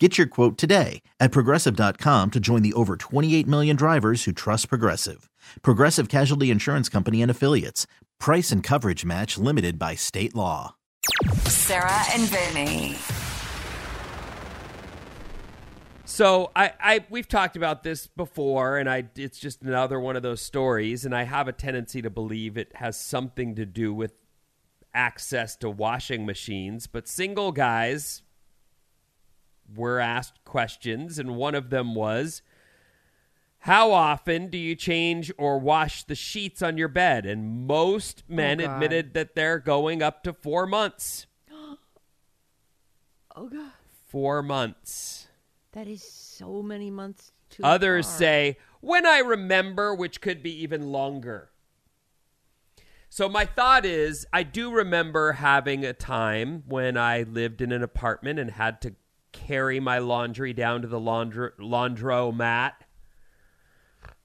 Get your quote today at progressive.com to join the over 28 million drivers who trust Progressive. Progressive Casualty Insurance Company and Affiliates. Price and coverage match limited by state law. Sarah and Vinny. So I, I we've talked about this before, and I it's just another one of those stories, and I have a tendency to believe it has something to do with access to washing machines. But single guys were asked questions, and one of them was, "How often do you change or wash the sheets on your bed?" And most oh, men God. admitted that they're going up to four months. Oh god, Four months. that is so many months too. Others far. say, when I remember, which could be even longer. So, my thought is, I do remember having a time when I lived in an apartment and had to carry my laundry down to the laundro- laundromat.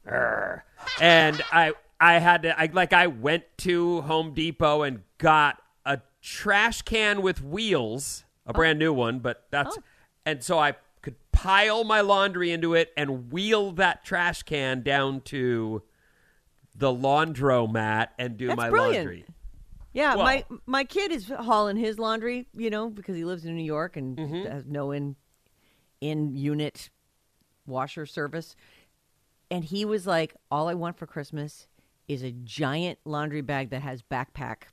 Urgh. And I, I had to, I like, I went to Home Depot and got a trash can with wheels, a brand new one, but that's, oh. and so I could pile my laundry into it and wheel that trash can down to the laundromat and do That's my brilliant. laundry. Yeah, Well- my my kid is hauling his laundry, you know, because he lives in New York and Mm-hmm. has no in in unit washer service. And he was like, "All I want for Christmas is a giant laundry bag that has backpack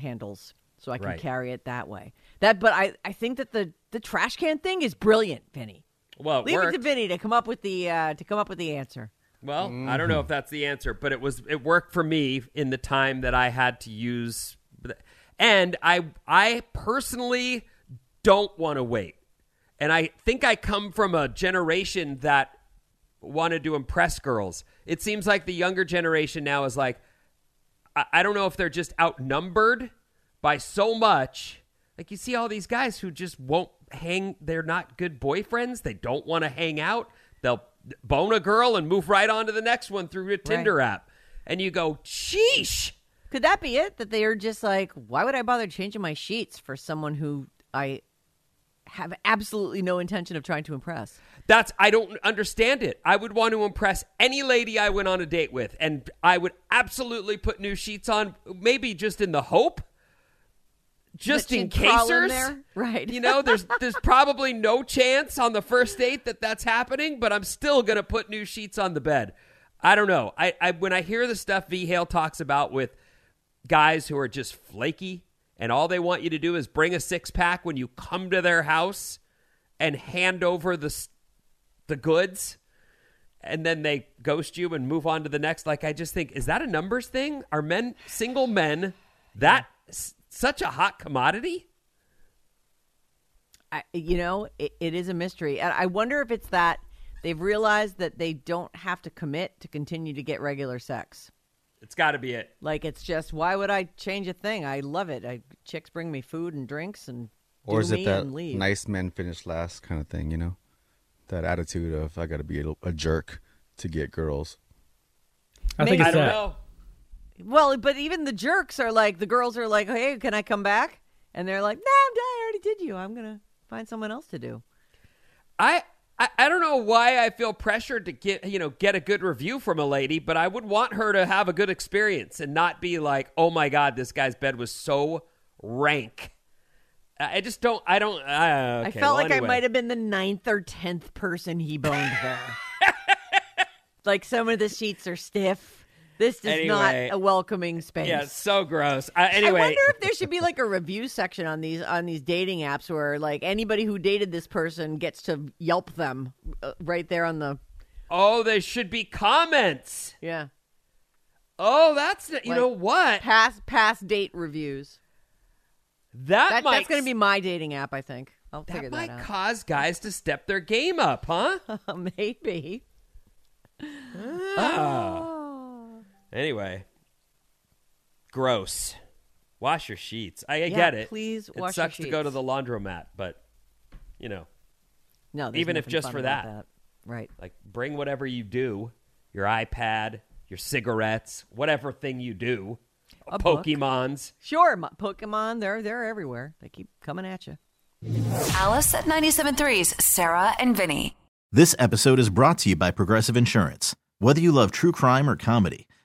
handles, so I can Right. carry it that way." That, but I I think that the the trash can thing is brilliant, Vinny. Well, it Leave worked. it to Vinny to come up with the uh, to come up with the answer. Well, I don't know if that's the answer, but it was it worked for me in the time that I had to use and I I personally don't want to wait. And I think I come from a generation that wanted to impress girls. It seems like the younger generation now is like I, I don't know if they're just outnumbered by so much. Like you see all these guys who just won't hang. They're not good boyfriends. They don't want to hang out. They'll bone a girl and move right on to the next one through a Tinder app. And you go, sheesh. Could that be it? That they are just like, why would I bother changing my sheets for someone who I have absolutely no intention of trying to impress? That's I don't understand it. I would want to impress any lady I went on a date with, and I would absolutely put new sheets on, maybe just in the hope, just in casers. Right. You know, there's there's probably no chance on the first date that that's happening, but I'm still gonna put new sheets on the bed. I don't know. I, I when I hear the stuff V Hale talks about with guys who are just flaky and all they want you to do is bring a six pack when you come to their house and hand over the the goods and then they ghost you and move on to the next like i just think is that a numbers thing are men single men that s- such a hot commodity I, you know, it, it is a mystery. And I wonder if it's that they've realized that they don't have to commit to continue to get regular sex. It's got to be it Like, it's just, why would I change a thing? I love it. I, chicks bring me food and drinks and Or do is me it that and leave. nice men finish last kind of thing, you know? That attitude of I got to be a, a jerk to get girls. I think Maybe- i it's don't that. know Well, but even the jerks are like, the girls are like, hey, can I come back? And they're like, nah, I'm done. I already did you. I'm going to find someone else to do. I, I I don't know why I feel pressured to get you know get a good review from a lady, but I would want her to have a good experience and not be like, oh my god, this guy's bed was so rank. I just don't. I don't. Uh, I felt well, like I might have been the ninth or tenth person he boned there. like some of the sheets are stiff. This is Anyway. not a welcoming space. Yeah, so gross. Uh, anyway, I wonder if there should be like a review section on these on these dating apps where like anybody who dated this person gets to Yelp them uh, right there on the oh, there should be comments. yeah Oh, that's you Like, know what past past date reviews. that, That, might that's going to be my dating app. I think I'll that figure that, might that cause guys to step their game up, huh? out. Maybe. Ah. Anyway, gross. Wash your sheets. I, I Yeah, get it. please It wash your sucks to go to the laundromat, but you know, No, Even if just for about that. Right. like bring whatever you do, your iPad, your cigarettes, whatever thing you do, A book. Pokemons. Sure, Pokemon, they're they're everywhere. They keep coming at you. Alice at 97.3's Sarah and Vinny. This episode is brought to you by Progressive Insurance. Whether you love true crime or comedy,